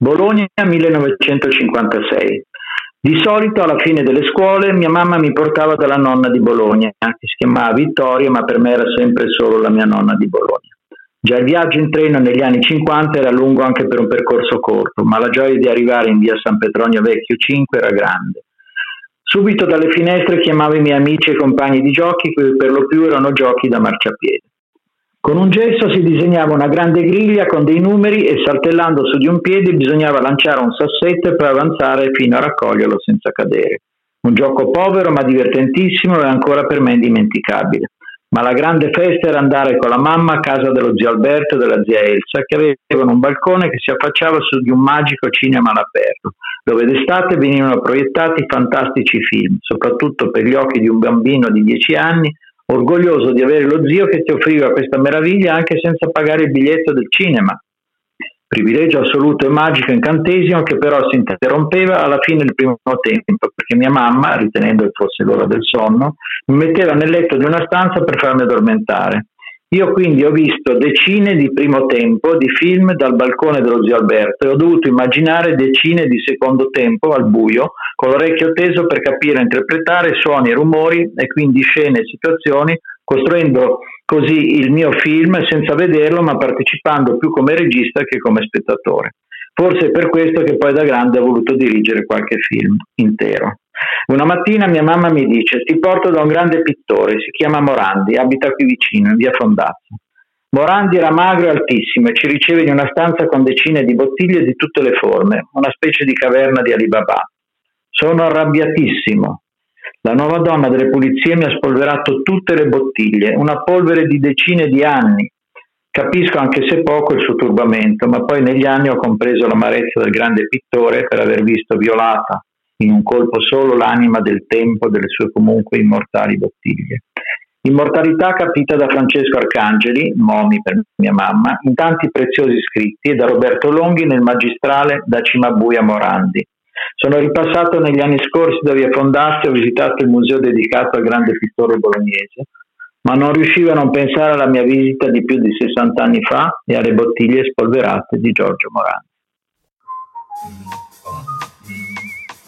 Bologna 1956. Di solito alla fine delle scuole mia mamma mi portava dalla nonna di Bologna, che si chiamava Vittoria, ma per me era sempre solo la mia nonna di Bologna. Già il viaggio in treno negli anni 50 era lungo anche per un percorso corto, ma la gioia di arrivare in via San Petronio Vecchio 5 era grande. Subito dalle finestre chiamavo i miei amici e compagni di giochi, che per lo più erano giochi da marciapiede. Con un gesto si disegnava una grande griglia con dei numeri e saltellando su di un piede bisognava lanciare un sassetto per avanzare fino a raccoglierlo senza cadere. Un gioco povero ma divertentissimo e ancora per me indimenticabile. Ma la grande festa era andare con la mamma a casa dello zio Alberto e della zia Elsa, che avevano un balcone che si affacciava su di un magico cinema all'aperto, dove d'estate venivano proiettati fantastici film, soprattutto per gli occhi di un bambino di dieci anni orgoglioso di avere lo zio che ti offriva questa meraviglia anche senza pagare il biglietto del cinema. Privilegio assoluto e magico incantesimo che però si interrompeva alla fine del primo tempo, perché mia mamma, ritenendo che fosse l'ora del sonno, mi metteva nel letto di una stanza per farmi addormentare. Io quindi ho visto decine di primo tempo di film dal balcone dello zio Alberto e ho dovuto immaginare decine di secondo tempo al buio, con l'orecchio teso per capire e interpretare suoni rumori e quindi scene e situazioni, costruendo così il mio film senza vederlo ma partecipando più come regista che come spettatore. Forse è per questo che poi da grande ho voluto dirigere qualche film intero. Una mattina mia mamma mi dice ti porto da un grande pittore, si chiama Morandi, abita qui vicino, in via Fondazzo. Morandi era magro e altissimo e ci riceve in una stanza con decine di bottiglie di tutte le forme, una specie di caverna di Alibaba. Sono arrabbiatissimo. La nuova donna delle pulizie mi ha spolverato tutte le bottiglie, una polvere di decine di anni. Capisco anche se poco il suo turbamento, ma poi negli anni ho compreso l'amarezza del grande pittore per aver visto violata, in un colpo solo l'anima del tempo delle sue comunque immortali bottiglie. Immortalità capita da Francesco Arcangeli, Momi per mia mamma, in tanti preziosi scritti e da Roberto Longhi nel magistrale da Cimabuia Morandi. Sono ripassato negli anni scorsi da via Fondazio, ho visitato il museo dedicato al grande pittore bolognese, ma non riuscivo a non pensare alla mia visita di più di 60 anni fa e alle bottiglie spolverate di Giorgio Morandi.